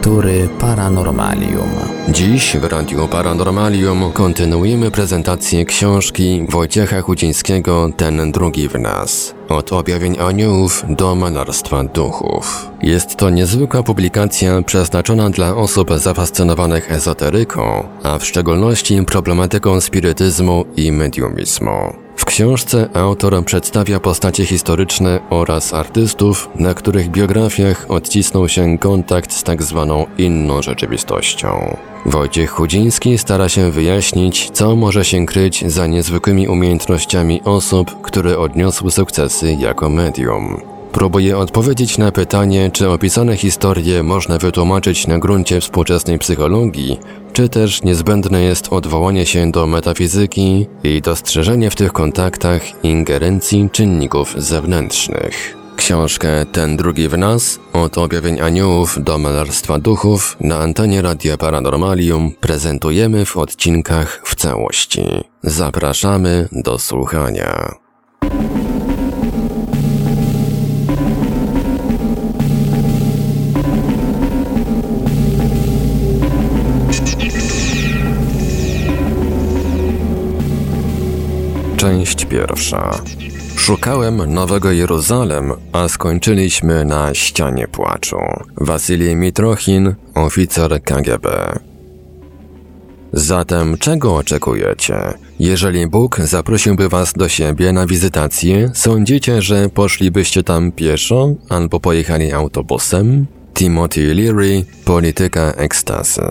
lektury Paranormalium. Dziś w Radiu Paranormalium kontynuujemy prezentację książki Wojciecha Chudzińskiego Ten drugi w nas. Od objawień aniołów do malarstwa duchów. Jest to niezwykła publikacja przeznaczona dla osób zafascynowanych ezoteryką, a w szczególności problematyką spirytyzmu i mediumizmu. W książce autor przedstawia postacie historyczne oraz artystów, na których biografiach odcisnął się kontakt z tak zwaną inną rzeczywistością. Wojciech Chudziński stara się wyjaśnić, co może się kryć za niezwykłymi umiejętnościami osób, które odniosły sukcesy jako medium. Próbuje odpowiedzieć na pytanie, czy opisane historie można wytłumaczyć na gruncie współczesnej psychologii, czy też niezbędne jest odwołanie się do metafizyki i dostrzeżenie w tych kontaktach ingerencji czynników zewnętrznych. Książkę Ten drugi w nas, od objawień aniołów do malarstwa duchów na antenie Radia Paranormalium prezentujemy w odcinkach w całości. Zapraszamy do słuchania. Część pierwsza. Szukałem Nowego Jeruzalem, a skończyliśmy na ścianie płaczu. Wasilij Mitrochin, oficer KGB. Zatem czego oczekujecie? Jeżeli Bóg zaprosiłby was do siebie na wizytację, sądzicie, że poszlibyście tam pieszo albo pojechali autobusem? Timothy Leary, Polityka Ekstazy.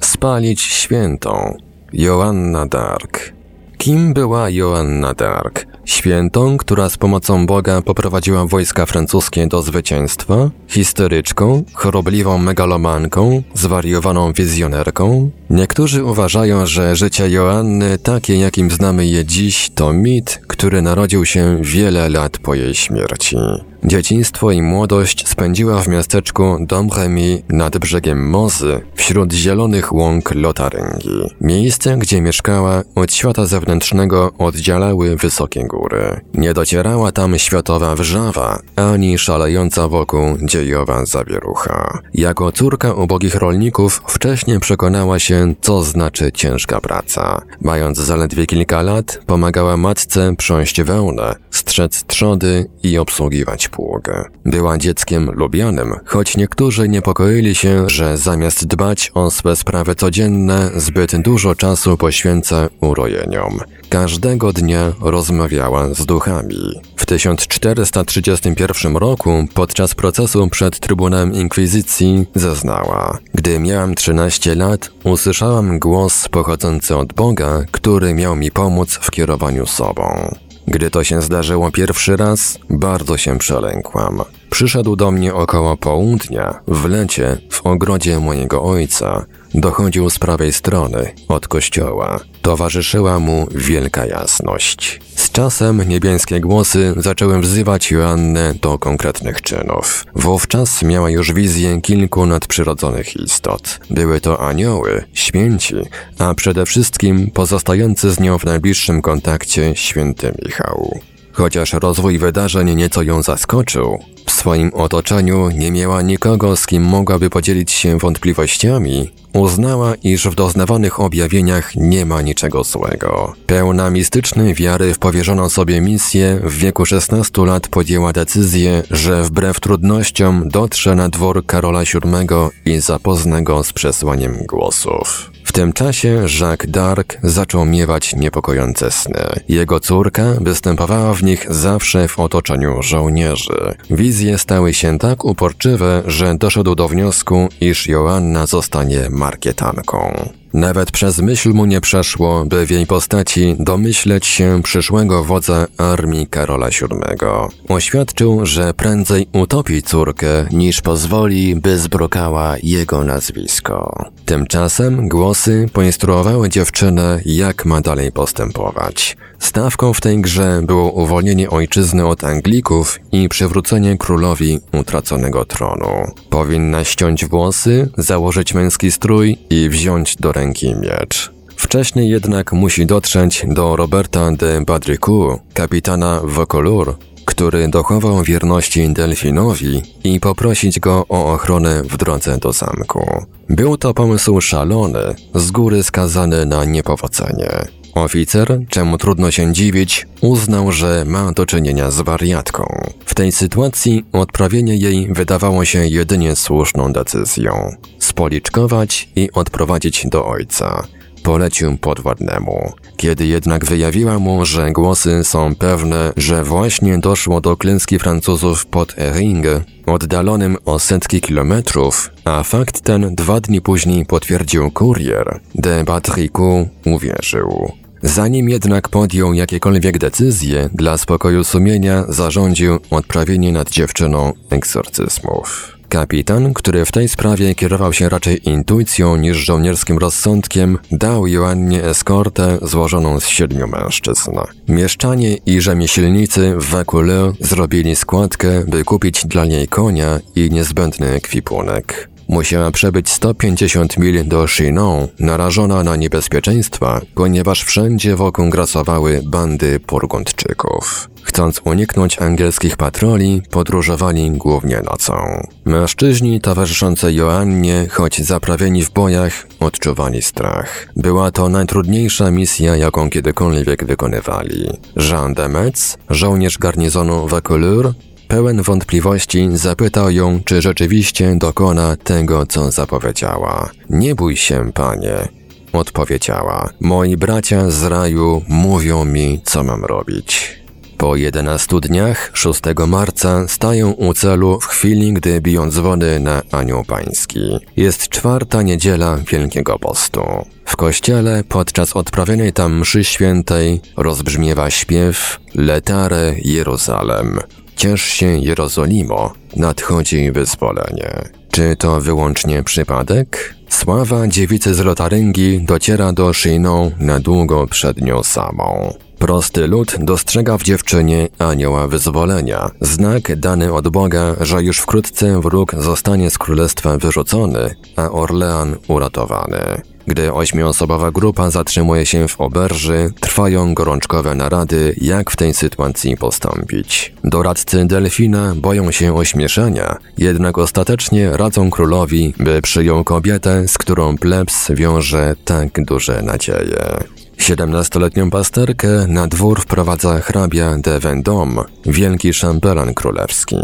Spalić świętą. Joanna Dark. Kim była Joanna Dark? Świętą, która z pomocą Boga poprowadziła wojska francuskie do zwycięstwa? Historyczką? Chorobliwą megalomanką? Zwariowaną wizjonerką? Niektórzy uważają, że życie Joanny, takie jakim znamy je dziś, to mit, który narodził się wiele lat po jej śmierci. Dzieciństwo i młodość spędziła w miasteczku Domremy nad brzegiem Mozy, wśród zielonych łąk Lotaryngii. Miejsce, gdzie mieszkała, od świata zewnętrznego oddzielały wysokie góry. Nie docierała tam światowa wrzawa, ani szalejąca wokół dziejowa zawierucha. Jako córka ubogich rolników wcześniej przekonała się, co znaczy ciężka praca. Mając zaledwie kilka lat, pomagała matce prząść wełnę, strzec trzody i obsługiwać pługę. Była dzieckiem lubianym, choć niektórzy niepokoili się, że zamiast dbać o swe sprawy codzienne, zbyt dużo czasu poświęca urojeniom. Każdego dnia rozmawiała z duchami. W 1431 roku, podczas procesu przed Trybunałem Inkwizycji, zeznała: Gdy miałam 13 lat, usłyszałam głos pochodzący od Boga, który miał mi pomóc w kierowaniu sobą. Gdy to się zdarzyło pierwszy raz, bardzo się przelękłam. Przyszedł do mnie około południa, w lecie, w ogrodzie mojego ojca. Dochodził z prawej strony, od kościoła. Towarzyszyła mu wielka jasność. Z czasem niebieskie głosy zaczęły wzywać Joannę do konkretnych czynów. Wówczas miała już wizję kilku nadprzyrodzonych istot. Były to anioły, święci, a przede wszystkim pozostający z nią w najbliższym kontakcie święty Michał. Chociaż rozwój wydarzeń nieco ją zaskoczył, w swoim otoczeniu nie miała nikogo, z kim mogłaby podzielić się wątpliwościami, uznała, iż w doznawanych objawieniach nie ma niczego złego. Pełna mistycznej wiary w powierzoną sobie misję, w wieku 16 lat podjęła decyzję, że wbrew trudnościom dotrze na dwór Karola VII i zapozna go z przesłaniem głosów. W tym czasie Jacques d'Arc zaczął miewać niepokojące sny. Jego córka występowała w nich zawsze w otoczeniu żołnierzy. Wizje stały się tak uporczywe, że doszedł do wniosku, iż Joanna zostanie markietanką. Nawet przez myśl mu nie przeszło, by w jej postaci domyśleć się przyszłego wodza armii Karola VII. Oświadczył, że prędzej utopi córkę, niż pozwoli, by zbrokała jego nazwisko. Tymczasem głosy poinstruowały dziewczynę, jak ma dalej postępować. Stawką w tej grze było uwolnienie ojczyzny od Anglików i przywrócenie królowi utraconego tronu. Powinna ściąć włosy, założyć męski strój i wziąć do ręki miecz. Wcześniej jednak musi dotrzeć do Roberta de Badricu, kapitana Vaucouleur, który dochował wierności Delfinowi i poprosić go o ochronę w drodze do zamku. Był to pomysł szalony, z góry skazany na niepowodzenie. Oficer, czemu trudno się dziwić, uznał, że ma do czynienia z wariatką. W tej sytuacji odprawienie jej wydawało się jedynie słuszną decyzją. Spoliczkować i odprowadzić do ojca polecił podwładnemu. Kiedy jednak wyjawiła mu, że głosy są pewne, że właśnie doszło do klęski Francuzów pod Ering, oddalonym o setki kilometrów, a fakt ten dwa dni później potwierdził kurier, de Batricu uwierzył. Zanim jednak podjął jakiekolwiek decyzje, dla spokoju sumienia zarządził odprawienie nad dziewczyną egzorcyzmów. Kapitan, który w tej sprawie kierował się raczej intuicją niż żołnierskim rozsądkiem, dał Joannie eskortę złożoną z siedmiu mężczyzn. Mieszczanie i rzemieślnicy w Vaucouleurs zrobili składkę, by kupić dla niej konia i niezbędny ekwipunek. Musiała przebyć 150 mil do Chinon, narażona na niebezpieczeństwa, ponieważ wszędzie wokół grasowały bandy Burgundczyków. Chcąc uniknąć angielskich patroli, podróżowali głównie nocą. Mężczyźni towarzyszący Joannie, choć zaprawieni w bojach, odczuwali strach. Była to najtrudniejsza misja, jaką kiedykolwiek wykonywali. Jean de Metz, żołnierz garnizonu Vaucouleurs, pełen wątpliwości zapytał ją, czy rzeczywiście dokona tego, co zapowiedziała. Nie bój się, panie, odpowiedziała. Moi bracia z raju mówią mi, co mam robić. Po 11 dniach, 6 marca, stają u celu w chwili, gdy biją dzwony na Anioł Pański. Jest czwarta niedziela Wielkiego Postu. W kościele podczas odprawianej tam mszy świętej rozbrzmiewa śpiew Letare Jeruzalem. Ciesz się Jerozolimo, nadchodzi wyzwolenie. Czy to wyłącznie przypadek? Sława dziewicy z Lotaryngi dociera do Chinon na długo przed nią samą. Prosty lud dostrzega w dziewczynie anioła wyzwolenia, znak dany od Boga, że już wkrótce wróg zostanie z królestwa wyrzucony, a Orlean uratowany. Gdy ośmioosobowa grupa zatrzymuje się w oberży, trwają gorączkowe narady, jak w tej sytuacji postąpić. Doradcy Delfina boją się ośmieszania, jednak ostatecznie radzą królowi, by przyjął kobietę, z którą plebs wiąże tak duże nadzieje. Siedemnastoletnią pasterkę na dwór wprowadza hrabia de Vendôme, wielki szambelan królewski.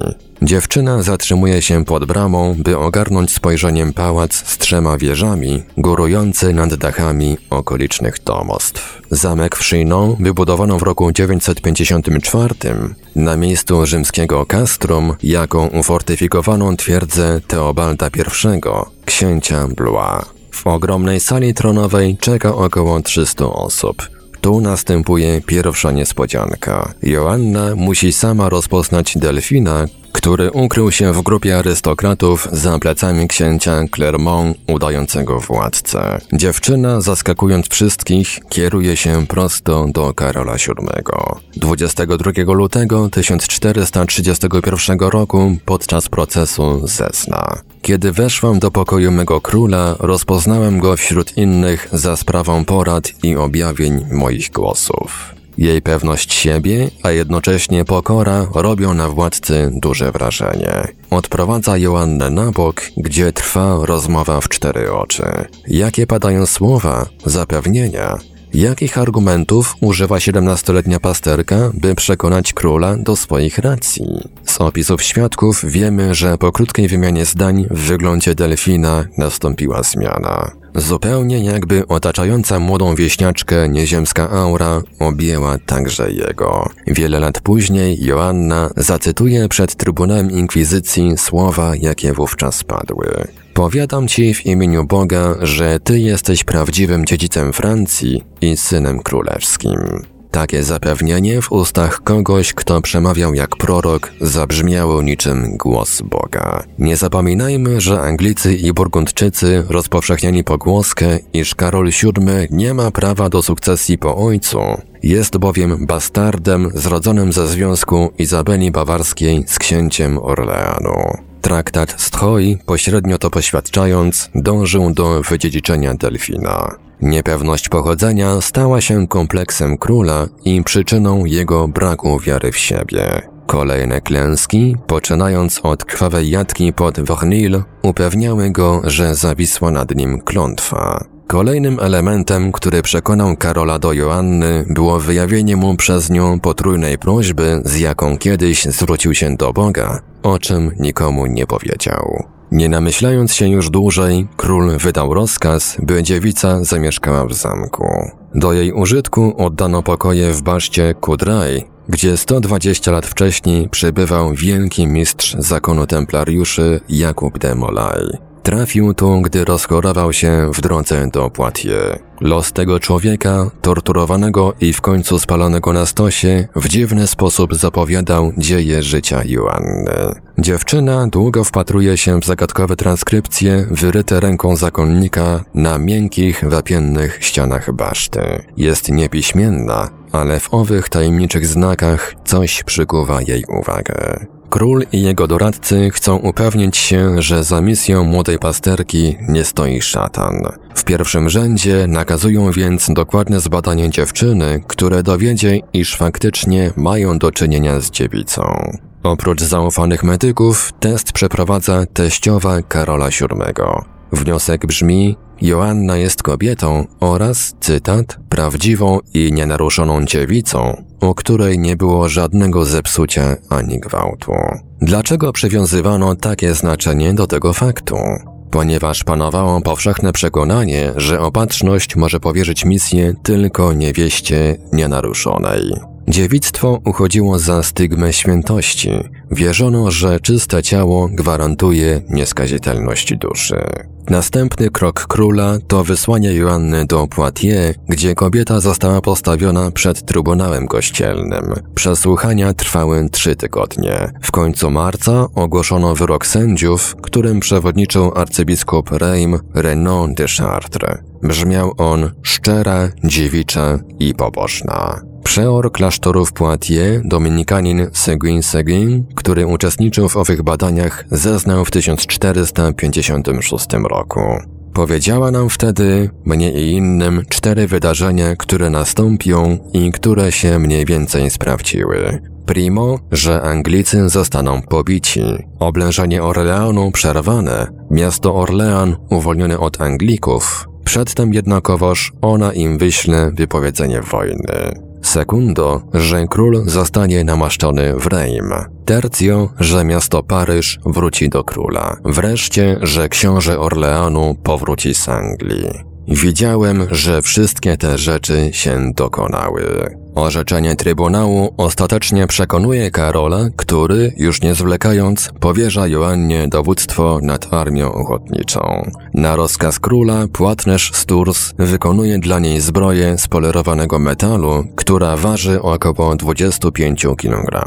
Dziewczyna zatrzymuje się pod bramą, by ogarnąć spojrzeniem pałac z trzema wieżami, górujący nad dachami okolicznych domostw. Zamek w Chinon wybudowano w roku 954 na miejscu rzymskiego castrum jako ufortyfikowaną twierdzę Teobalda I, księcia Blois. W ogromnej sali tronowej czeka około 300 osób. Tu następuje pierwsza niespodzianka. Joanna musi sama rozpoznać delfina, który ukrył się w grupie arystokratów za plecami księcia Clermont udającego władcę. Dziewczyna, zaskakując wszystkich, kieruje się prosto do Karola VII. 22 lutego 1431 roku podczas procesu zesna. Kiedy weszłam do pokoju mego króla, rozpoznałem go wśród innych za sprawą porad i objawień moich głosów. Jej pewność siebie, a jednocześnie pokora robią na władcy duże wrażenie. Odprowadza Joannę na bok, gdzie trwa rozmowa w cztery oczy. Jakie padają słowa, zapewnienia, Jakich argumentów używa 17-letnia pasterka, by przekonać króla do swoich racji? Z opisów świadków wiemy, że po krótkiej wymianie zdań w wyglądzie delfina nastąpiła zmiana. Zupełnie jakby otaczająca młodą wieśniaczkę nieziemska aura objęła także jego. Wiele lat później Joanna zacytuje przed Trybunałem Inkwizycji słowa, jakie wówczas padły. Powiadam ci w imieniu Boga, że ty jesteś prawdziwym dziedzicem Francji i synem królewskim. Takie zapewnienie w ustach kogoś, kto przemawiał jak prorok, zabrzmiało niczym głos Boga. Nie zapominajmy, że Anglicy i Burgundczycy rozpowszechniali pogłoskę, iż Karol VII nie ma prawa do sukcesji po ojcu. Jest bowiem bastardem zrodzonym ze związku Izabeli Bawarskiej z księciem Orleanu. Traktat Stroi, pośrednio to poświadczając, dążył do wydziedziczenia delfina. Niepewność pochodzenia stała się kompleksem króla i przyczyną jego braku wiary w siebie. Kolejne klęski, poczynając od krwawej jatki pod Vornil, upewniały go, że zawisła nad nim klątwa. Kolejnym elementem, który przekonał Karola do Joanny, było wyjawienie mu przez nią potrójnej prośby, z jaką kiedyś zwrócił się do Boga, o czym nikomu nie powiedział. Nie namyślając się już dłużej, król wydał rozkaz, by dziewica zamieszkała w zamku. Do jej użytku oddano pokoje w baszcie Kudraj, gdzie 120 lat wcześniej przebywał wielki mistrz zakonu templariuszy Jakub de Molay. Trafił tu, gdy rozchorował się w drodze do Poitiers. Los tego człowieka, torturowanego i w końcu spalonego na stosie, w dziwny sposób zapowiadał dzieje życia Joanny. Dziewczyna długo wpatruje się w zagadkowe transkrypcje wyryte ręką zakonnika na miękkich, wapiennych ścianach baszty. Jest niepiśmienna, ale w owych tajemniczych znakach coś przykuwa jej uwagę. Król i jego doradcy chcą upewnić się, że za misją młodej pasterki nie stoi szatan. W pierwszym rzędzie nakazują więc dokładne zbadanie dziewczyny, które dowiedzie, iż faktycznie mają do czynienia z dziewicą. Oprócz zaufanych medyków, test przeprowadza teściowa Karola VII. Wniosek brzmi: Joanna jest kobietą oraz, cytat, prawdziwą i nienaruszoną dziewicą, u której nie było żadnego zepsucia ani gwałtu. Dlaczego przywiązywano takie znaczenie do tego faktu? Ponieważ panowało powszechne przekonanie, że opatrzność może powierzyć misję tylko niewieście nienaruszonej. Dziewictwo uchodziło za stygmę świętości. Wierzono, że czyste ciało gwarantuje nieskazitelność duszy. Następny krok króla to wysłanie Joanny do Poitiers, gdzie kobieta została postawiona przed Trybunałem Kościelnym. Przesłuchania trwały trzy tygodnie. W końcu marca ogłoszono wyrok sędziów, którym przewodniczył arcybiskup Reim Renaud de Chartres. Brzmiał on szczera, dziewicza i pobożna. Przeor klasztoru w Poitiers, dominikanin Seguin Seguin, który uczestniczył w owych badaniach, zeznał w 1456 roku. Powiedziała nam wtedy, mnie i innym, cztery wydarzenia, które nastąpią i które się mniej więcej sprawdziły. Primo, że Anglicy zostaną pobici, oblężenie Orleanu przerwane, miasto Orlean uwolnione od Anglików, przedtem jednakowoż ona im wyśle wypowiedzenie wojny. Sekundo, że król zostanie namaszczony w Reim. Tercio, że miasto Paryż wróci do króla. Wreszcie, że książę Orleanu powróci z Anglii. Widziałem, że wszystkie te rzeczy się dokonały. Orzeczenie Trybunału ostatecznie przekonuje Karola, który, już nie zwlekając, powierza Joannie dowództwo nad armią ochotniczą. Na rozkaz króla płatnerz Sturs wykonuje dla niej zbroję z polerowanego metalu, która waży około 25 kg.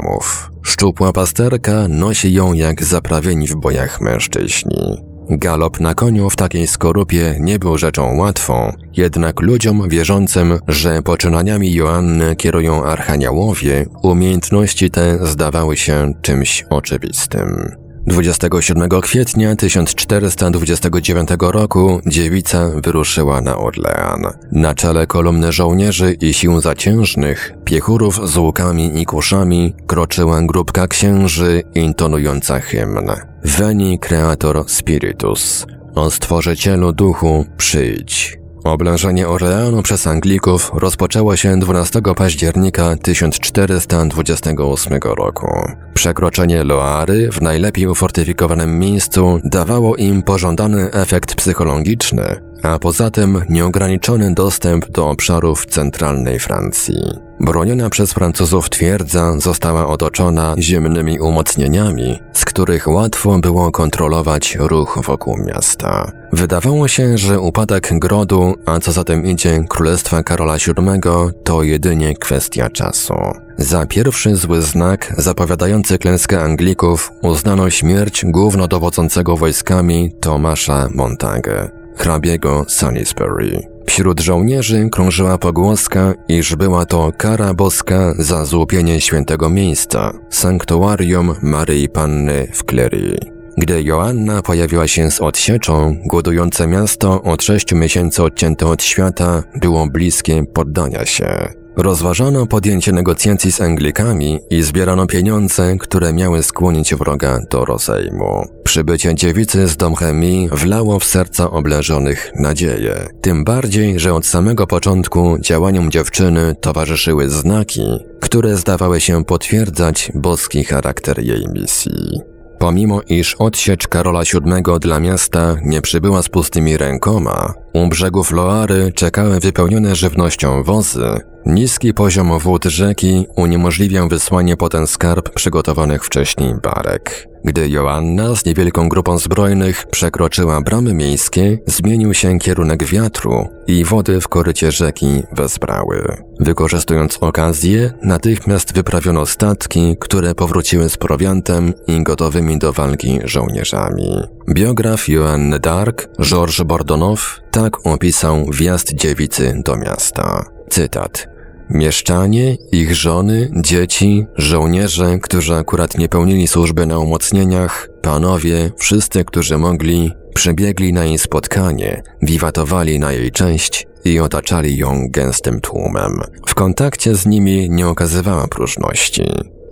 Szczupła pasterka nosi ją jak zaprawieni w bojach mężczyźni. Galop na koniu w takiej skorupie nie był rzeczą łatwą, jednak ludziom wierzącym, że poczynaniami Joanny kierują archaniołowie, umiejętności te zdawały się czymś oczywistym. 27 kwietnia 1429 roku dziewica wyruszyła na Orlean. Na czele kolumny żołnierzy i sił zaciężnych, piechurów z łukami i kuszami, kroczyła grupka księży intonująca hymn. Veni Creator Spiritus. O Stworzycielu Duchu przyjdź. Oblężenie Orleanu przez Anglików rozpoczęło się 12 października 1428 roku. Przekroczenie Loary w najlepiej ufortyfikowanym miejscu dawało im pożądany efekt psychologiczny, a poza tym nieograniczony dostęp do obszarów centralnej Francji. Broniona przez Francuzów twierdza została otoczona ziemnymi umocnieniami, z których łatwo było kontrolować ruch wokół miasta. Wydawało się, że upadek grodu, a co za tym idzie Królestwa Karola VII, to jedynie kwestia czasu. Za pierwszy zły znak zapowiadający klęskę Anglików uznano śmierć głównodowodzącego wojskami Tomasza Montague hrabiego Salisbury. Wśród żołnierzy krążyła pogłoska, iż była to kara boska za złupienie świętego miejsca, sanktuarium Maryi Panny w Clery. Gdy Joanna pojawiła się z odsieczą, głodujące miasto od sześciu miesięcy odcięte od świata było bliskie poddania się. Rozważano podjęcie negocjacji z Anglikami i zbierano pieniądze, które miały skłonić wroga do rozejmu. Przybycie dziewicy z Domchemii wlało w serca oblężonych nadzieję. Tym bardziej, że od samego początku działaniom dziewczyny towarzyszyły znaki, które zdawały się potwierdzać boski charakter jej misji. Pomimo iż odsiecz Karola VII dla miasta nie przybyła z pustymi rękoma, u brzegów Loary czekały wypełnione żywnością wozy, niski poziom wód rzeki uniemożliwiał wysłanie po ten skarb przygotowanych wcześniej barek. Gdy Joanna z niewielką grupą zbrojnych przekroczyła bramy miejskie, zmienił się kierunek wiatru i wody w korycie rzeki wezbrały. Wykorzystując okazję, natychmiast wyprawiono statki, które powróciły z prowiantem i gotowymi do walki żołnierzami. Biograf Joanny Dark, Georges Bordonow, tak opisał wjazd dziewicy do miasta. Cytat. Mieszczanie, ich żony, dzieci, żołnierze, którzy akurat nie pełnili służby na umocnieniach, panowie, wszyscy, którzy mogli, przybiegli na jej spotkanie, wiwatowali na jej cześć i otaczali ją gęstym tłumem. W kontakcie z nimi nie okazywała próżności.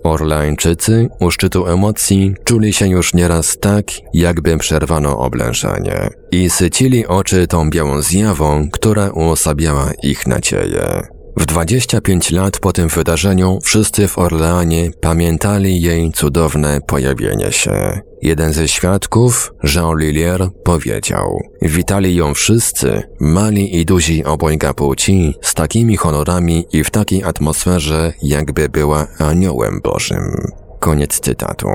Orlańczycy u szczytu emocji czuli się już nieraz tak, jakby przerwano oblężenie i sycili oczy tą białą zjawą, która uosabiała ich nadzieję. W 25 lat po tym wydarzeniu wszyscy w Orleanie pamiętali jej cudowne pojawienie się. Jeden ze świadków, Jean Lillier, powiedział: Witali ją wszyscy, mali i duzi obojga płci, z takimi honorami i w takiej atmosferze, jakby była aniołem Bożym. Koniec cytatu.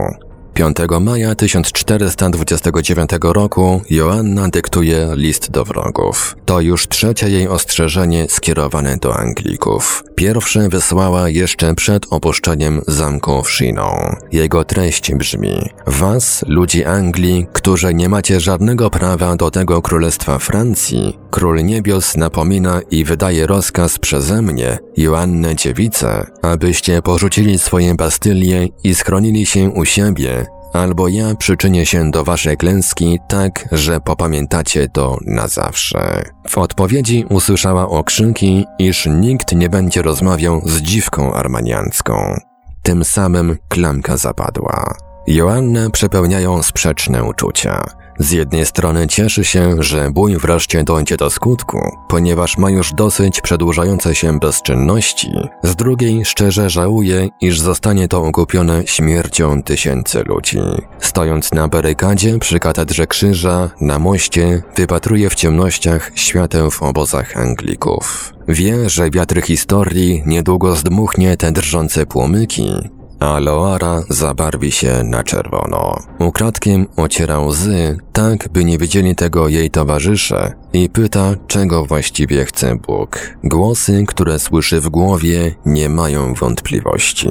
5 maja 1429 roku Joanna dyktuje list do wrogów. To już trzecie jej ostrzeżenie skierowane do Anglików. Pierwsze wysłała jeszcze przed opuszczeniem zamku w Chinon. Jego treść brzmi: Was, ludzi Anglii, którzy nie macie żadnego prawa do tego królestwa Francji, król niebios napomina i wydaje rozkaz przeze mnie, Joannę dziewicę, abyście porzucili swoje bastylie i schronili się u siebie, albo ja przyczynię się do waszej klęski tak, że popamiętacie to na zawsze. W odpowiedzi usłyszała okrzyki, iż nikt nie będzie rozmawiał z dziwką armaniancką. Tym samym klamka zapadła. Joannę przepełniają sprzeczne uczucia. Z jednej strony cieszy się, że bój wreszcie dojdzie do skutku, ponieważ ma już dosyć przedłużającej się bezczynności, z drugiej szczerze żałuje, iż zostanie to okupione śmiercią tysięcy ludzi. Stojąc na barykadzie przy katedrze krzyża, na moście, wypatruje w ciemnościach świateł w obozach Anglików. Wie, że wiatr historii niedługo zdmuchnie te drżące płomyki, a Loara zabarwi się na czerwono. Ukradkiem ociera łzy, tak by nie widzieli tego jej towarzysze i pyta, czego właściwie chce Bóg. Głosy, które słyszy w głowie, nie mają wątpliwości.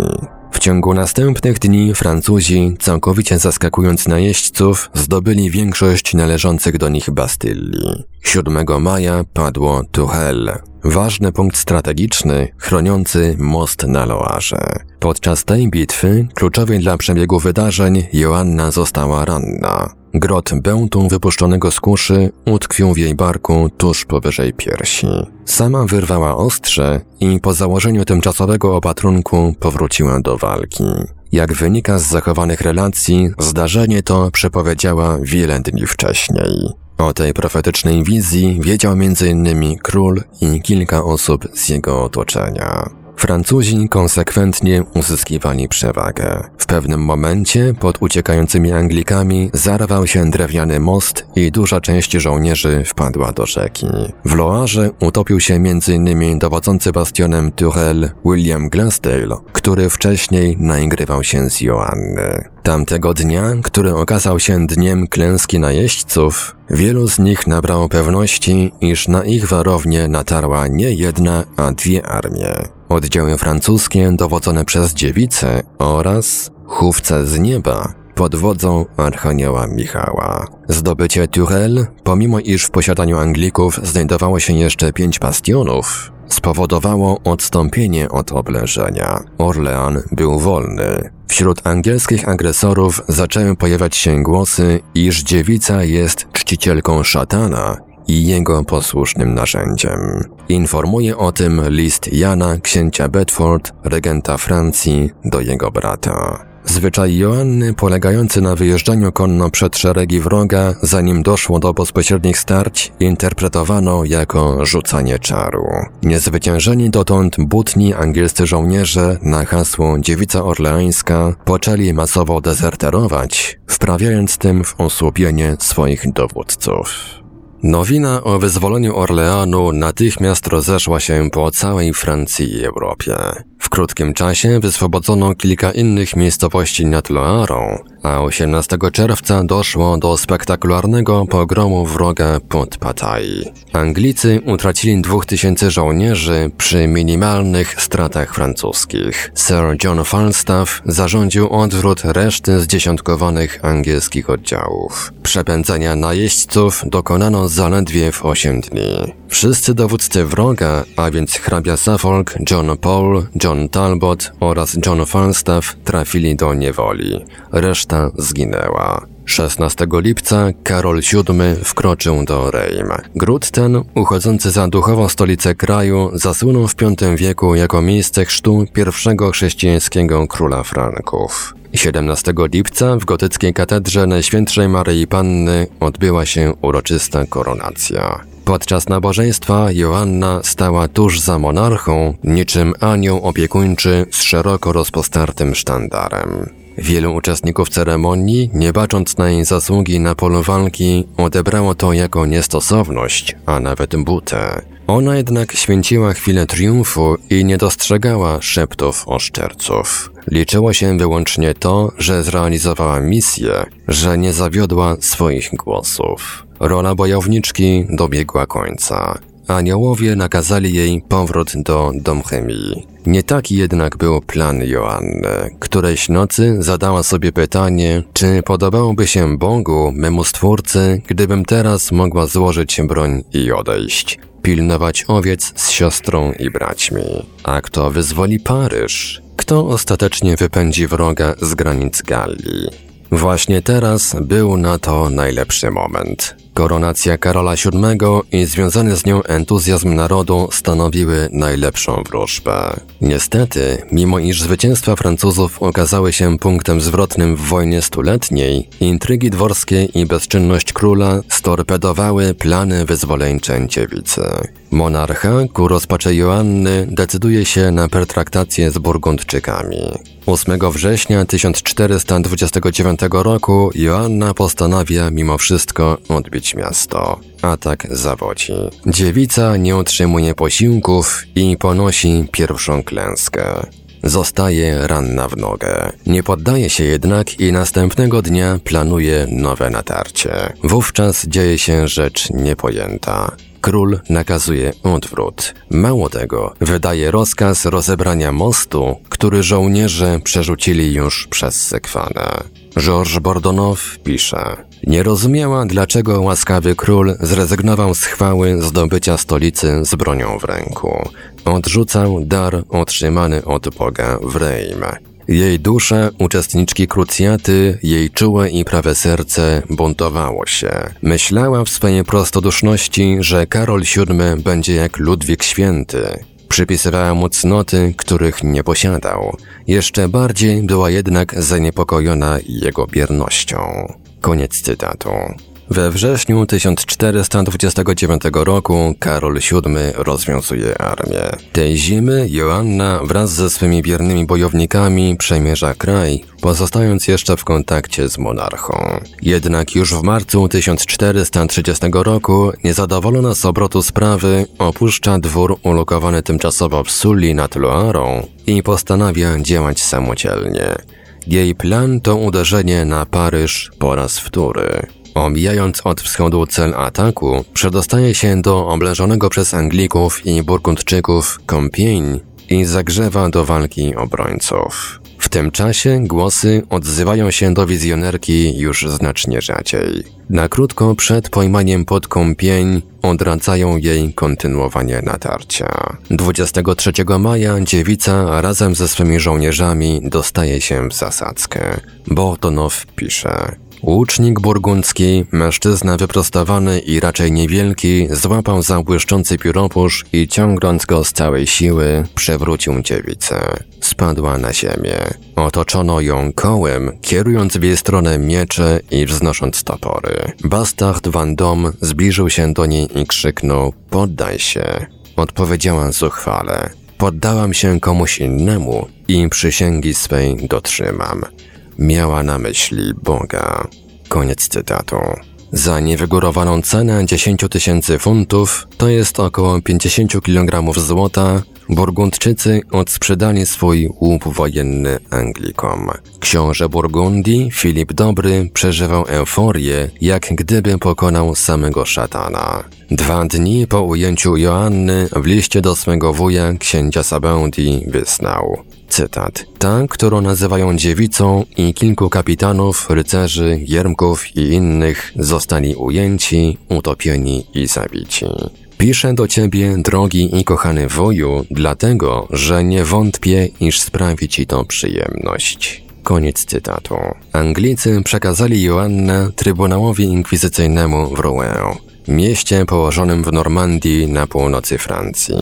W ciągu następnych dni Francuzi, całkowicie zaskakując najeźdźców, zdobyli większość należących do nich Bastylii. 7 maja padło Tuchel, ważny punkt strategiczny chroniący most na Loarze. Podczas tej bitwy, kluczowej dla przebiegu wydarzeń, Joanna została ranna. Grot bełtu wypuszczonego z kuszy utkwił w jej barku tuż powyżej piersi. Sama wyrwała ostrze i po założeniu tymczasowego opatrunku powróciła do walki. Jak wynika z zachowanych relacji, zdarzenie to przepowiedziała wiele dni wcześniej. O tej profetycznej wizji wiedział m.in. król i kilka osób z jego otoczenia. Francuzi konsekwentnie uzyskiwali przewagę. W pewnym momencie pod uciekającymi Anglikami zarwał się drewniany most i duża część żołnierzy wpadła do rzeki. W Loarze utopił się m.in. dowodzący bastionem Turel William Glassdale, który wcześniej naigrywał się z Joanny. Tamtego dnia, który okazał się dniem klęski najeźdźców, wielu z nich nabrało pewności, iż na ich warownię natarła nie jedna, a dwie armie. Oddziały francuskie dowodzone przez dziewicę oraz chówce z nieba pod wodzą Archanioła Michała. Zdobycie Turel, pomimo iż w posiadaniu Anglików znajdowało się jeszcze pięć bastionów, spowodowało odstąpienie od oblężenia. Orlean był wolny. Wśród angielskich agresorów zaczęły pojawiać się głosy, iż dziewica jest czcicielką szatana i jego posłusznym narzędziem. Informuje o tym list Jana, księcia Bedford, regenta Francji, do jego brata. Zwyczaj Joanny polegający na wyjeżdżaniu konno przed szeregi wroga, zanim doszło do bezpośrednich starć, interpretowano jako rzucanie czaru. Niezwyciężeni dotąd butni angielscy żołnierze na hasło Dziewica Orleańska poczęli masowo dezerterować, wprawiając tym w osłupienie swoich dowódców. Nowina o wyzwoleniu Orleanu natychmiast rozeszła się po całej Francji i Europie. W krótkim czasie wyswobodzono kilka innych miejscowości nad Loarą, a 18 czerwca doszło do spektakularnego pogromu wroga pod Patai. Anglicy utracili 2000 żołnierzy przy minimalnych stratach francuskich. Sir John Falstaff zarządził odwrót reszty zdziesiątkowanych angielskich oddziałów. Przepędzenia najeźdźców dokonano zaledwie w 8 dni. Wszyscy dowódcy wroga, a więc hrabia Suffolk, John Paul, John Talbot oraz John Falstaff trafili do niewoli. Reszta zginęła. 16 lipca Karol VII wkroczył do Rejm. Gród ten, uchodzący za duchową stolicę kraju, zasłynął w V wieku jako miejsce chrztu pierwszego chrześcijańskiego króla Franków. 17 lipca w gotyckiej katedrze Najświętszej Maryi Panny odbyła się uroczysta koronacja. Podczas nabożeństwa Joanna stała tuż za monarchą, niczym anioł opiekuńczy z szeroko rozpostartym sztandarem. Wielu uczestników ceremonii, nie bacząc na jej zasługi na polu walki, odebrało to jako niestosowność, a nawet butę. Ona jednak święciła chwilę triumfu i nie dostrzegała szeptów oszczerców. Liczyło się wyłącznie to, że zrealizowała misję, że nie zawiodła swoich głosów. Rola bojowniczki dobiegła końca. Aniołowie nakazali jej powrót do Domchemii. Nie taki jednak był plan Joanny. Którejś nocy zadała sobie pytanie, czy podobałoby się Bogu, memu Stwórcy, gdybym teraz mogła złożyć broń i odejść. Pilnować owiec z siostrą i braćmi. A kto wyzwoli Paryż? Kto ostatecznie wypędzi wroga z granic Galii? Właśnie teraz był na to najlepszy moment. Koronacja Karola VII i związany z nią entuzjazm narodu stanowiły najlepszą wróżbę. Niestety, mimo iż zwycięstwa Francuzów okazały się punktem zwrotnym w wojnie stuletniej, intrygi dworskie i bezczynność króla storpedowały plany wyzwoleńcze dziewicy. Monarcha ku rozpaczy Joanny decyduje się na pertraktację z Burgundczykami. 8 września 1429 roku Joanna postanawia mimo wszystko odbić miasto. Atak zawodzi. Dziewica nie otrzymuje posiłków i ponosi pierwszą klęskę. Zostaje ranna w nogę. Nie poddaje się jednak i następnego dnia planuje nowe natarcie. Wówczas dzieje się rzecz niepojęta. Król nakazuje odwrót. Mało tego, wydaje rozkaz rozebrania mostu, który żołnierze przerzucili już przez Sekwanę. Georges Bordonow pisze: Nie rozumiała, dlaczego łaskawy król zrezygnował z chwały zdobycia stolicy z bronią w ręku. Odrzucał dar otrzymany od Boga w Rejm. Jej dusza, uczestniczki krucjaty, jej czułe i prawe serce buntowało się. Myślała w swojej prostoduszności, że Karol VII będzie jak Ludwik Święty. Przypisywała mu cnoty, których nie posiadał. Jeszcze bardziej była jednak zaniepokojona jego biernością. Koniec cytatu. We wrześniu 1429 roku Karol VII rozwiązuje armię. Tej zimy Joanna wraz ze swymi wiernymi bojownikami przemierza kraj, pozostając jeszcze w kontakcie z monarchą. Jednak już w marcu 1430 roku, niezadowolona z obrotu sprawy, opuszcza dwór ulokowany tymczasowo w Sully nad Loarą i postanawia działać samodzielnie. Jej plan to uderzenie na Paryż po raz wtóry. Omijając od wschodu cel ataku, przedostaje się do oblężonego przez Anglików i Burgundczyków Compiègne i zagrzewa do walki obrońców. W tym czasie głosy odzywają się do wizjonerki już znacznie rzadziej. Na krótko przed pojmaniem pod Compiègne odradzają jej kontynuowanie natarcia. 23 maja dziewica razem ze swymi żołnierzami dostaje się w zasadzkę. Botonow pisze Łucznik burgundzki, mężczyzna wyprostowany i raczej niewielki, złapał za błyszczący pióropusz i ciągnąc go z całej siły, przewrócił dziewicę. Spadła na ziemię. Otoczono ją kołem, kierując w jej stronę miecze i wznosząc topory. Bastard Van Dom zbliżył się do niej i krzyknął: Poddaj się. Odpowiedziała zuchwale. Poddałam się komuś innemu i przysięgi swej dotrzymam. Miała na myśli Boga. Koniec cytatu. Za niewygórowaną cenę 10 tysięcy funtów, to jest około 50 kg złota, Burgundczycy odsprzedali swój łup wojenny Anglikom. Książę Burgundii, Filip Dobry, przeżywał euforię, jak gdyby pokonał samego szatana. Dwa dni po ujęciu Joanny w liście do swego wuja, księcia Sabendi, wysnął. Cytat. Ta, którą nazywają dziewicą i kilku kapitanów, rycerzy, jermków i innych zostali ujęci, utopieni i zabici. Piszę do ciebie, drogi i kochany wuju, dlatego, że nie wątpię, iż sprawi ci to przyjemność. Koniec cytatu. Anglicy przekazali Joannę Trybunałowi Inkwizycyjnemu w Rouen, mieście położonym w Normandii na północy Francji.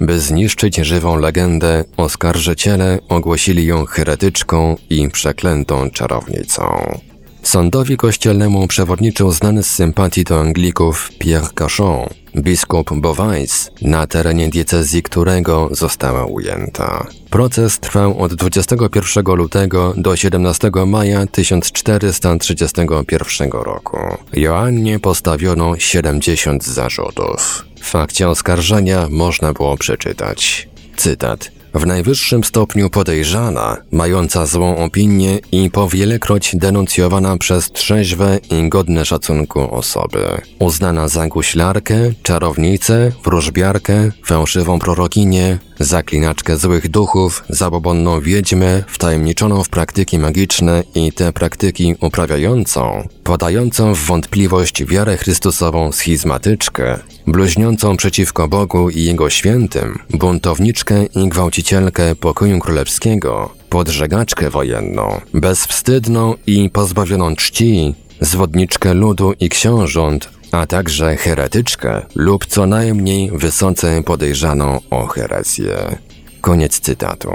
By zniszczyć żywą legendę, oskarżyciele ogłosili ją heretyczką i przeklętą czarownicą. Sądowi kościelnemu przewodniczył znany z sympatii do Anglików Pierre Cachon, biskup Beauvais, na terenie diecezji którego została ujęta. Proces trwał od 21 lutego do 17 maja 1431 roku. Joannie postawiono 70 zarzutów. W fakcie oskarżenia można było przeczytać. Cytat w najwyższym stopniu podejrzana, mająca złą opinię i powielekroć denuncjowana przez trzeźwe i godne szacunku osoby. Uznana za guślarkę, czarownicę, wróżbiarkę, fałszywą prorokinię, zaklinaczkę złych duchów, zabobonną wiedźmę, wtajemniczoną w praktyki magiczne i te praktyki uprawiającą, podającą w wątpliwość wiarę Chrystusową schizmatyczkę, bluźniącą przeciwko Bogu i Jego świętym, buntowniczkę i gwałcicielkę pokoju królewskiego, podżegaczkę wojenną, bezwstydną i pozbawioną czci, zwodniczkę ludu i książąt, a także heretyczkę lub co najmniej wysoce podejrzaną o herezję. Koniec cytatu.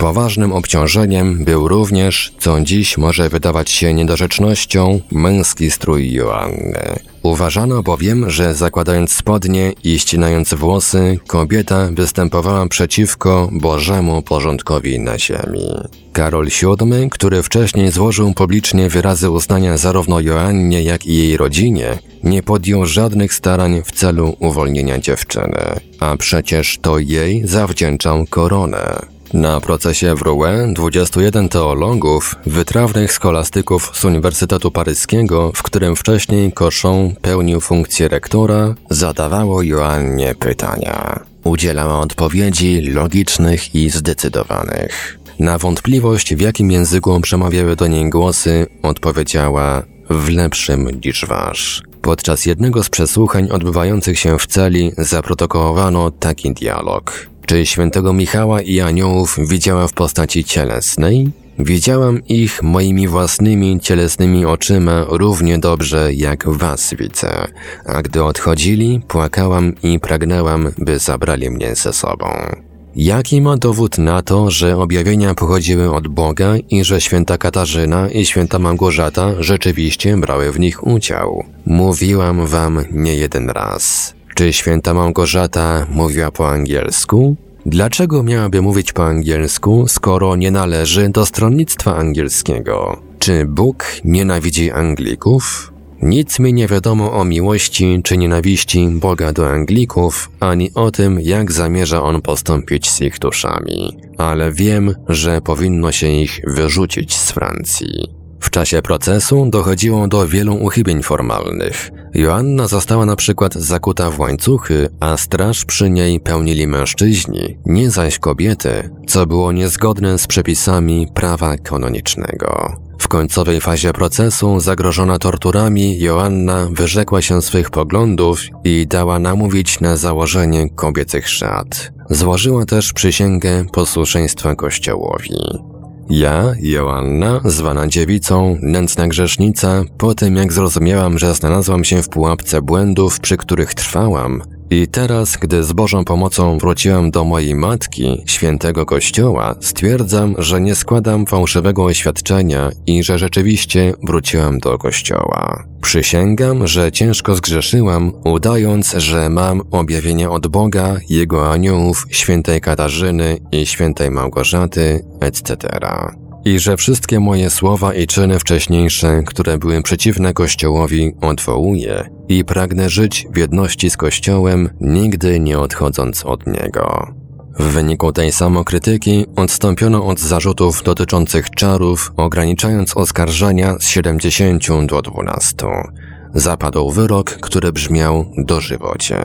Poważnym obciążeniem był również, co dziś może wydawać się niedorzecznością, męski strój Joanny. Uważano bowiem, że zakładając spodnie i ścinając włosy, kobieta występowała przeciwko Bożemu porządkowi na ziemi. Karol VII, który wcześniej złożył publicznie wyrazy uznania zarówno Joannie, jak i jej rodzinie, nie podjął żadnych starań w celu uwolnienia dziewczyny, a przecież to jej zawdzięczał koronę. Na procesie w Rouen 21 teologów, wytrawnych scholastyków z Uniwersytetu Paryskiego, w którym wcześniej Cochon pełnił funkcję rektora, zadawało Joannie pytania. Udzielała odpowiedzi logicznych i zdecydowanych. Na wątpliwość, w jakim języku przemawiały do niej głosy, odpowiedziała w lepszym niż wasz. Podczas jednego z przesłuchań odbywających się w celi zaprotokołowano taki dialog. Czy świętego Michała i aniołów widziała w postaci cielesnej? Widziałam ich moimi własnymi cielesnymi oczyma równie dobrze jak was widzę, a gdy odchodzili, płakałam i pragnęłam, by zabrali mnie ze sobą. Jaki ma dowód na to, że objawienia pochodziły od Boga i że święta Katarzyna i święta Małgorzata rzeczywiście brały w nich udział? Mówiłam wam nie jeden raz. Czy święta Małgorzata mówiła po angielsku? Dlaczego miałaby mówić po angielsku, skoro nie należy do stronnictwa angielskiego? Czy Bóg nienawidzi Anglików? Nic mi nie wiadomo o miłości czy nienawiści Boga do Anglików, ani o tym, jak zamierza on postąpić z ich duszami, ale wiem, że powinno się ich wyrzucić z Francji. W czasie procesu dochodziło do wielu uchybień formalnych. Joanna została na przykład zakuta w łańcuchy, a straż przy niej pełnili mężczyźni, nie zaś kobiety, co było niezgodne z przepisami prawa kanonicznego. W końcowej fazie procesu, zagrożona torturami, Joanna wyrzekła się swych poglądów i dała namówić na założenie kobiecych szat. Złożyła też przysięgę posłuszeństwa Kościołowi. Ja, Joanna, zwana dziewicą, nędzna grzesznica, po tym jak zrozumiałam, że znalazłam się w pułapce błędów, przy których trwałam, i teraz, gdy z Bożą pomocą wróciłam do mojej matki, świętego Kościoła, stwierdzam, że nie składam fałszywego oświadczenia i że rzeczywiście wróciłam do Kościoła. Przysięgam, że ciężko zgrzeszyłam, udając, że mam objawienie od Boga, Jego aniołów, świętej Katarzyny i świętej Małgorzaty, etc i że wszystkie moje słowa i czyny wcześniejsze, które były przeciwne Kościołowi, odwołuję i pragnę żyć w jedności z Kościołem, nigdy nie odchodząc od niego. W wyniku tej samokrytyki odstąpiono od zarzutów dotyczących czarów, ograniczając oskarżenia z 70 do 12. Zapadł wyrok, który brzmiał dożywocie.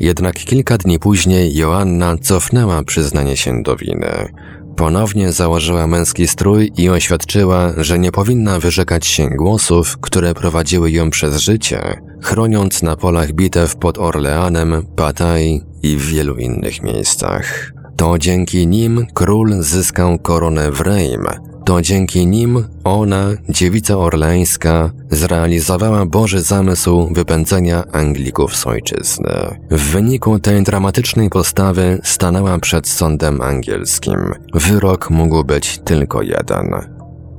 Jednak kilka dni później Joanna cofnęła przyznanie się do winy. Ponownie założyła męski strój i oświadczyła, że nie powinna wyrzekać się głosów, które prowadziły ją przez życie, chroniąc na polach bitew pod Orleanem, Pataj i w wielu innych miejscach. To dzięki nim król zyskał koronę w Reim, to dzięki nim ona, dziewica orleańska, zrealizowała Boży zamysł wypędzenia Anglików z ojczyzny. W wyniku tej dramatycznej postawy stanęła przed sądem angielskim. Wyrok mógł być tylko jeden.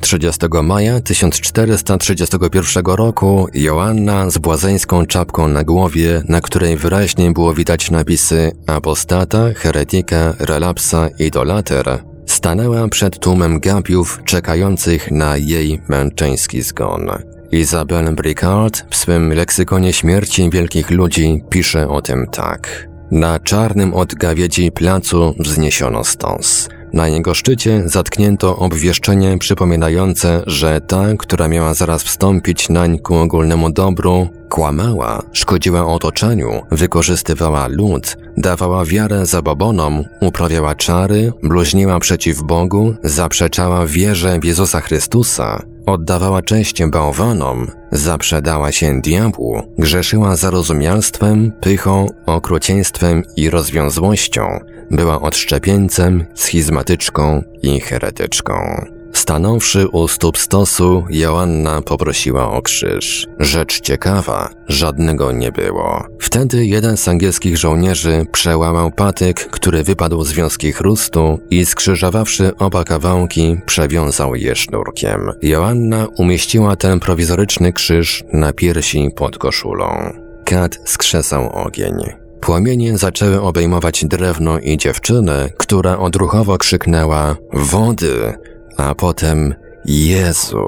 30 maja 1431 roku Joanna z błazeńską czapką na głowie, na której wyraźnie było widać napisy apostata, heretyka, relapsa, idolater, Stanęła przed tłumem gapiów czekających na jej męczeński zgon. Isabelle Bricard w swym leksykonie śmierci wielkich ludzi pisze o tym tak. Na czarnym od gawiedzi placu wzniesiono stąs. Na jego szczycie zatknięto obwieszczenie przypominające, że ta, która miała zaraz wstąpić nań ku ogólnemu dobru, kłamała, szkodziła otoczeniu, wykorzystywała lud, dawała wiarę zabobonom, uprawiała czary, bluźniła przeciw Bogu, zaprzeczała wierze w Jezusa Chrystusa, oddawała cześć bałwanom, zaprzedała się diabłu, grzeszyła zarozumialstwem, pychą, okrucieństwem i rozwiązłością, była odszczepieńcem, schizmatyczką i heretyczką. Stanąwszy u stóp stosu, Joanna poprosiła o krzyż. Rzecz ciekawa, żadnego nie było. Wtedy jeden z angielskich żołnierzy przełamał patyk, który wypadł z wiązki chrustu i skrzyżowawszy oba kawałki, przewiązał je sznurkiem. Joanna umieściła ten prowizoryczny krzyż na piersi pod koszulą. Kat skrzesał ogień. Płomienie zaczęły obejmować drewno i dziewczynę, która odruchowo krzyknęła wody, a potem Jezu.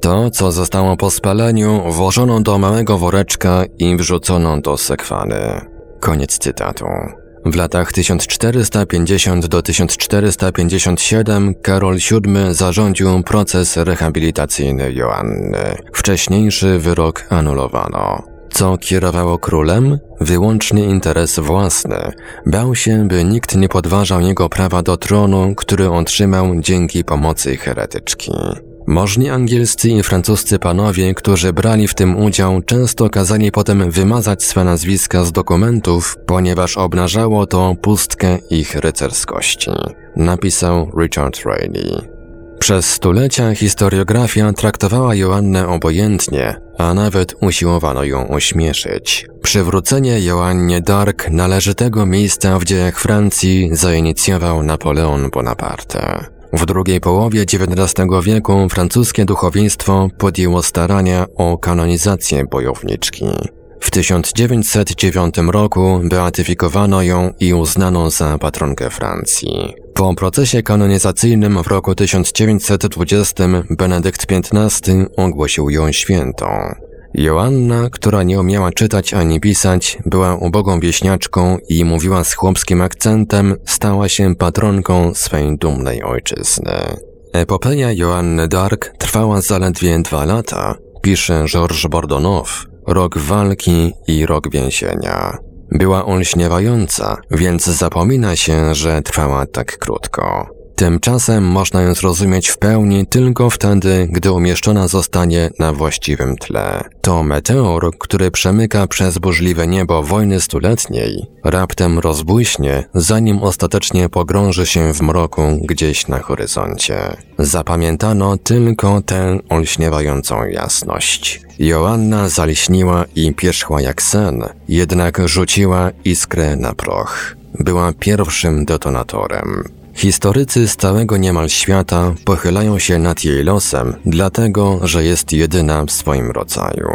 To, co zostało po spaleniu, włożono do małego woreczka i wrzucono do sekwany. Koniec cytatu. W latach 1450 do 1457 Karol VII zarządził proces rehabilitacyjny Joanny. Wcześniejszy wyrok anulowano. Co kierowało królem? Wyłącznie interes własny. Bał się, by nikt nie podważał jego prawa do tronu, który otrzymał dzięki pomocy heretyczki. Możni angielscy i francuscy panowie, którzy brali w tym udział, często kazali potem wymazać swe nazwiska z dokumentów, ponieważ obnażało to pustkę ich rycerskości. Napisał Richard Raleigh. Przez stulecia historiografia traktowała Joannę obojętnie, a nawet usiłowano ją ośmieszyć. Przywrócenie Joannie d'Arc należytego miejsca w dziejach Francji zainicjował Napoleon Bonaparte. W drugiej połowie XIX wieku francuskie duchowieństwo podjęło starania o kanonizację bojowniczki. W 1909 roku beatyfikowano ją i uznano za patronkę Francji. Po procesie kanonizacyjnym w roku 1920 Benedykt XV ogłosił ją świętą. Joanna, która nie umiała czytać ani pisać, była ubogą wieśniaczką i mówiła z chłopskim akcentem, stała się patronką swej dumnej ojczyzny. Epopeja Joanny d'Arc trwała zaledwie dwa lata, pisze Georges Bordonow, rok walki i rok więzienia. Była olśniewająca, więc zapomina się, że trwała tak krótko. Tymczasem można ją zrozumieć w pełni tylko wtedy, gdy umieszczona zostanie na właściwym tle. To meteor, który przemyka przez burzliwe niebo wojny stuletniej, raptem rozbłyśnie, zanim ostatecznie pogrąży się w mroku gdzieś na horyzoncie. Zapamiętano tylko tę olśniewającą jasność. Joanna zaliśniła i pierzchła jak sen, jednak rzuciła iskrę na proch. Była pierwszym detonatorem. Historycy z całego niemal świata pochylają się nad jej losem, dlatego że jest jedyna w swoim rodzaju.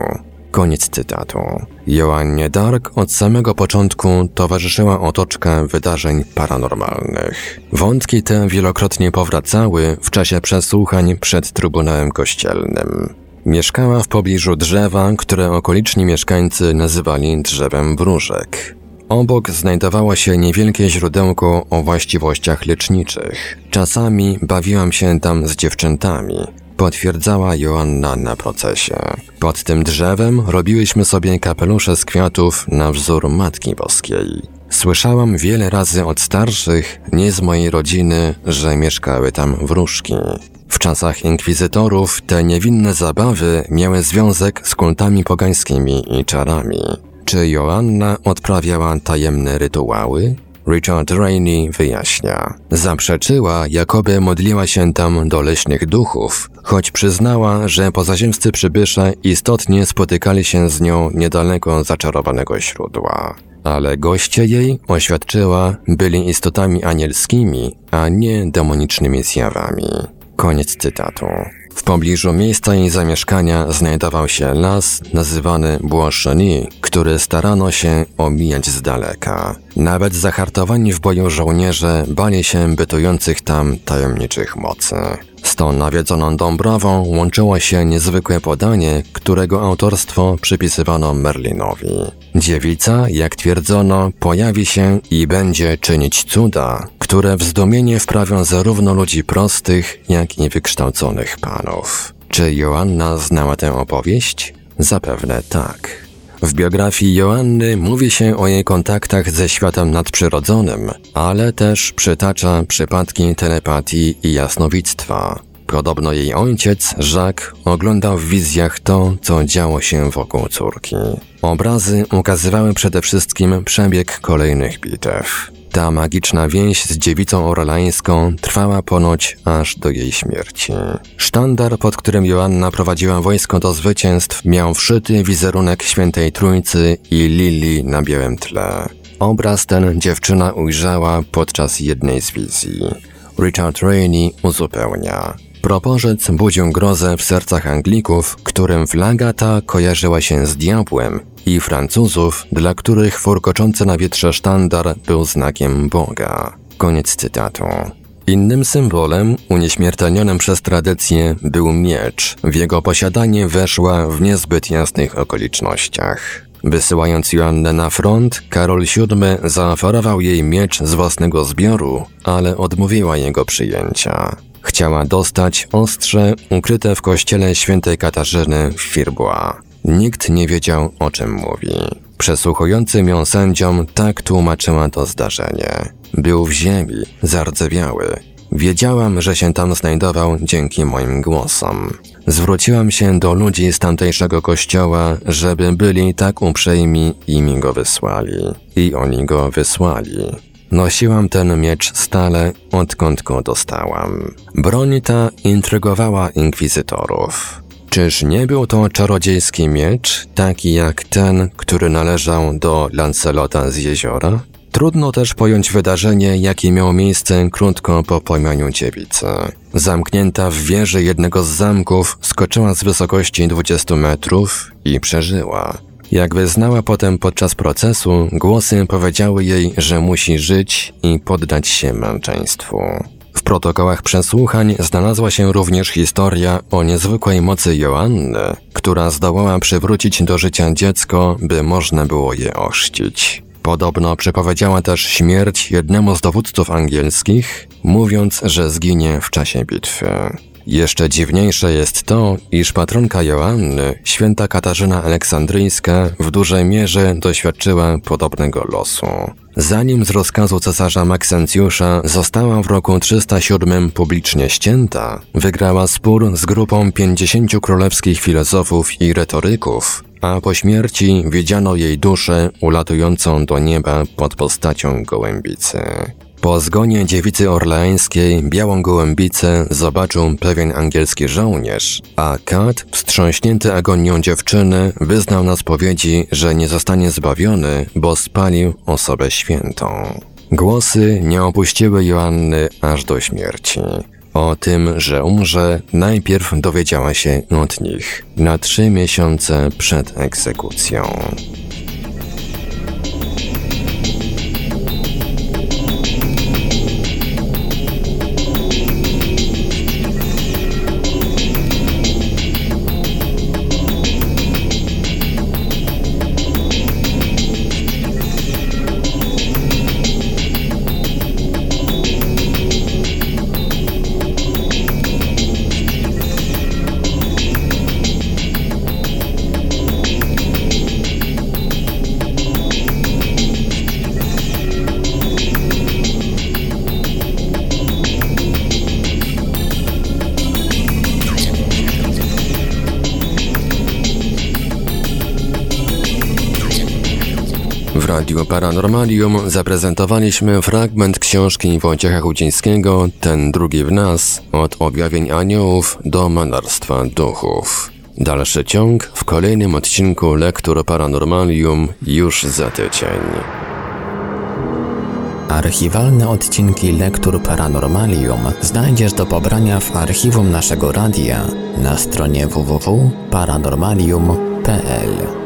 Koniec cytatu. Joannie Dark od samego początku towarzyszyła otoczka wydarzeń paranormalnych. Wątki te wielokrotnie powracały w czasie przesłuchań przed Trybunałem Kościelnym. Mieszkała w pobliżu drzewa, które okoliczni mieszkańcy nazywali drzewem wróżek. Obok znajdowało się niewielkie źródełko o właściwościach leczniczych. Czasami bawiłam się tam z dziewczętami, potwierdzała Joanna na procesie. Pod tym drzewem robiłyśmy sobie kapelusze z kwiatów na wzór Matki Boskiej. Słyszałam wiele razy od starszych, nie z mojej rodziny, że mieszkały tam wróżki. W czasach inkwizytorów te niewinne zabawy miały związek z kultami pogańskimi i czarami. Czy Joanna odprawiała tajemne rytuały? Richard Rainey wyjaśnia. Zaprzeczyła, jakoby modliła się tam do leśnych duchów, choć przyznała, że pozaziemscy przybysze istotnie spotykali się z nią niedaleko zaczarowanego źródła. Ale goście jej, oświadczyła, byli istotami anielskimi, a nie demonicznymi zjawami. Koniec cytatu. W pobliżu miejsca jej zamieszkania znajdował się las nazywany Błoszeni, który starano się omijać z daleka. Nawet zahartowani w boju żołnierze bali się bytujących tam tajemniczych mocy. Z tą nawiedzoną Dąbrową łączyło się niezwykłe podanie, którego autorstwo przypisywano Merlinowi. Dziewica, jak twierdzono, pojawi się i będzie czynić cuda, które w zdumienie wprawią zarówno ludzi prostych, jak i wykształconych panów. Czy Joanna znała tę opowieść? Zapewne tak. W biografii Joanny mówi się o jej kontaktach ze światem nadprzyrodzonym, ale też przytacza przypadki telepatii i jasnowictwa. Podobno jej ojciec, Jacques, oglądał w wizjach to, co działo się wokół córki. Obrazy ukazywały przede wszystkim przebieg kolejnych bitew. Ta magiczna więź z dziewicą orlańską trwała ponoć aż do jej śmierci. Sztandar, pod którym Joanna prowadziła wojsko do zwycięstw, miał wszyty wizerunek świętej Trójcy i lilii na białym tle. Obraz ten dziewczyna ujrzała podczas jednej z wizji. Richard Rainey uzupełnia. Proporzec budził grozę w sercach Anglików, którym flaga ta kojarzyła się z diabłem i Francuzów, dla których furkoczący na wietrze sztandar był znakiem Boga. Koniec cytatu. Innym symbolem, unieśmiertelnionym przez tradycję, był miecz. W jego posiadanie weszła w niezbyt jasnych okolicznościach. Wysyłając Joannę na front, Karol VII zaoferował jej miecz z własnego zbioru, ale odmówiła jego przyjęcia. Chciała dostać ostrze ukryte w kościele świętej Katarzyny w Firbois. Nikt nie wiedział, o czym mówi. Przesłuchującym ją sędziom tak tłumaczyła to zdarzenie. Był w ziemi, zardzewiały. Wiedziałam, że się tam znajdował dzięki moim głosom. Zwróciłam się do ludzi z tamtejszego kościoła, żeby byli tak uprzejmi i mi go wysłali. I oni go wysłali. Nosiłam ten miecz stale, odkąd go dostałam. Broń ta intrygowała inkwizytorów. Czyż nie był to czarodziejski miecz, taki jak ten, który należał do Lancelota z jeziora? Trudno też pojąć wydarzenie, jakie miało miejsce krótko po pojmaniu dziewicy. Zamknięta w wieży jednego z zamków, skoczyła z wysokości 20 metrów i przeżyła. Jak wyznała potem podczas procesu, głosy powiedziały jej, że musi żyć i poddać się męczeństwu. Protokołach przesłuchań znalazła się również historia o niezwykłej mocy Joanny, która zdołała przywrócić do życia dziecko, by można było je ochrzcić. Podobno przepowiedziała też śmierć jednemu z dowódców angielskich, mówiąc, że zginie w czasie bitwy. Jeszcze dziwniejsze jest to, iż patronka Joanny, święta Katarzyna Aleksandryjska, w dużej mierze doświadczyła podobnego losu. Zanim z rozkazu cesarza Maksencjusza została w roku 307 publicznie ścięta, wygrała spór z grupą 50 królewskich filozofów i retoryków, a po śmierci widziano jej duszę ulatującą do nieba pod postacią gołębicy. Po zgonie dziewicy orleańskiej białą gołębicę zobaczył pewien angielski żołnierz, a Kat, wstrząśnięty agonią dziewczyny, wyznał na spowiedzi, że nie zostanie zbawiony, bo spalił osobę świętą. Głosy nie opuściły Joanny aż do śmierci. O tym, że umrze, najpierw dowiedziała się od nich na trzy miesiące przed egzekucją. Paranormalium zaprezentowaliśmy fragment książki Wojciecha Chudzińskiego Ten drugi w nas od objawień aniołów do malarstwa duchów. Dalszy ciąg w kolejnym odcinku Lektur Paranormalium już za tydzień. Archiwalne odcinki Lektur Paranormalium znajdziesz do pobrania w archiwum naszego radia na stronie www.paranormalium.pl.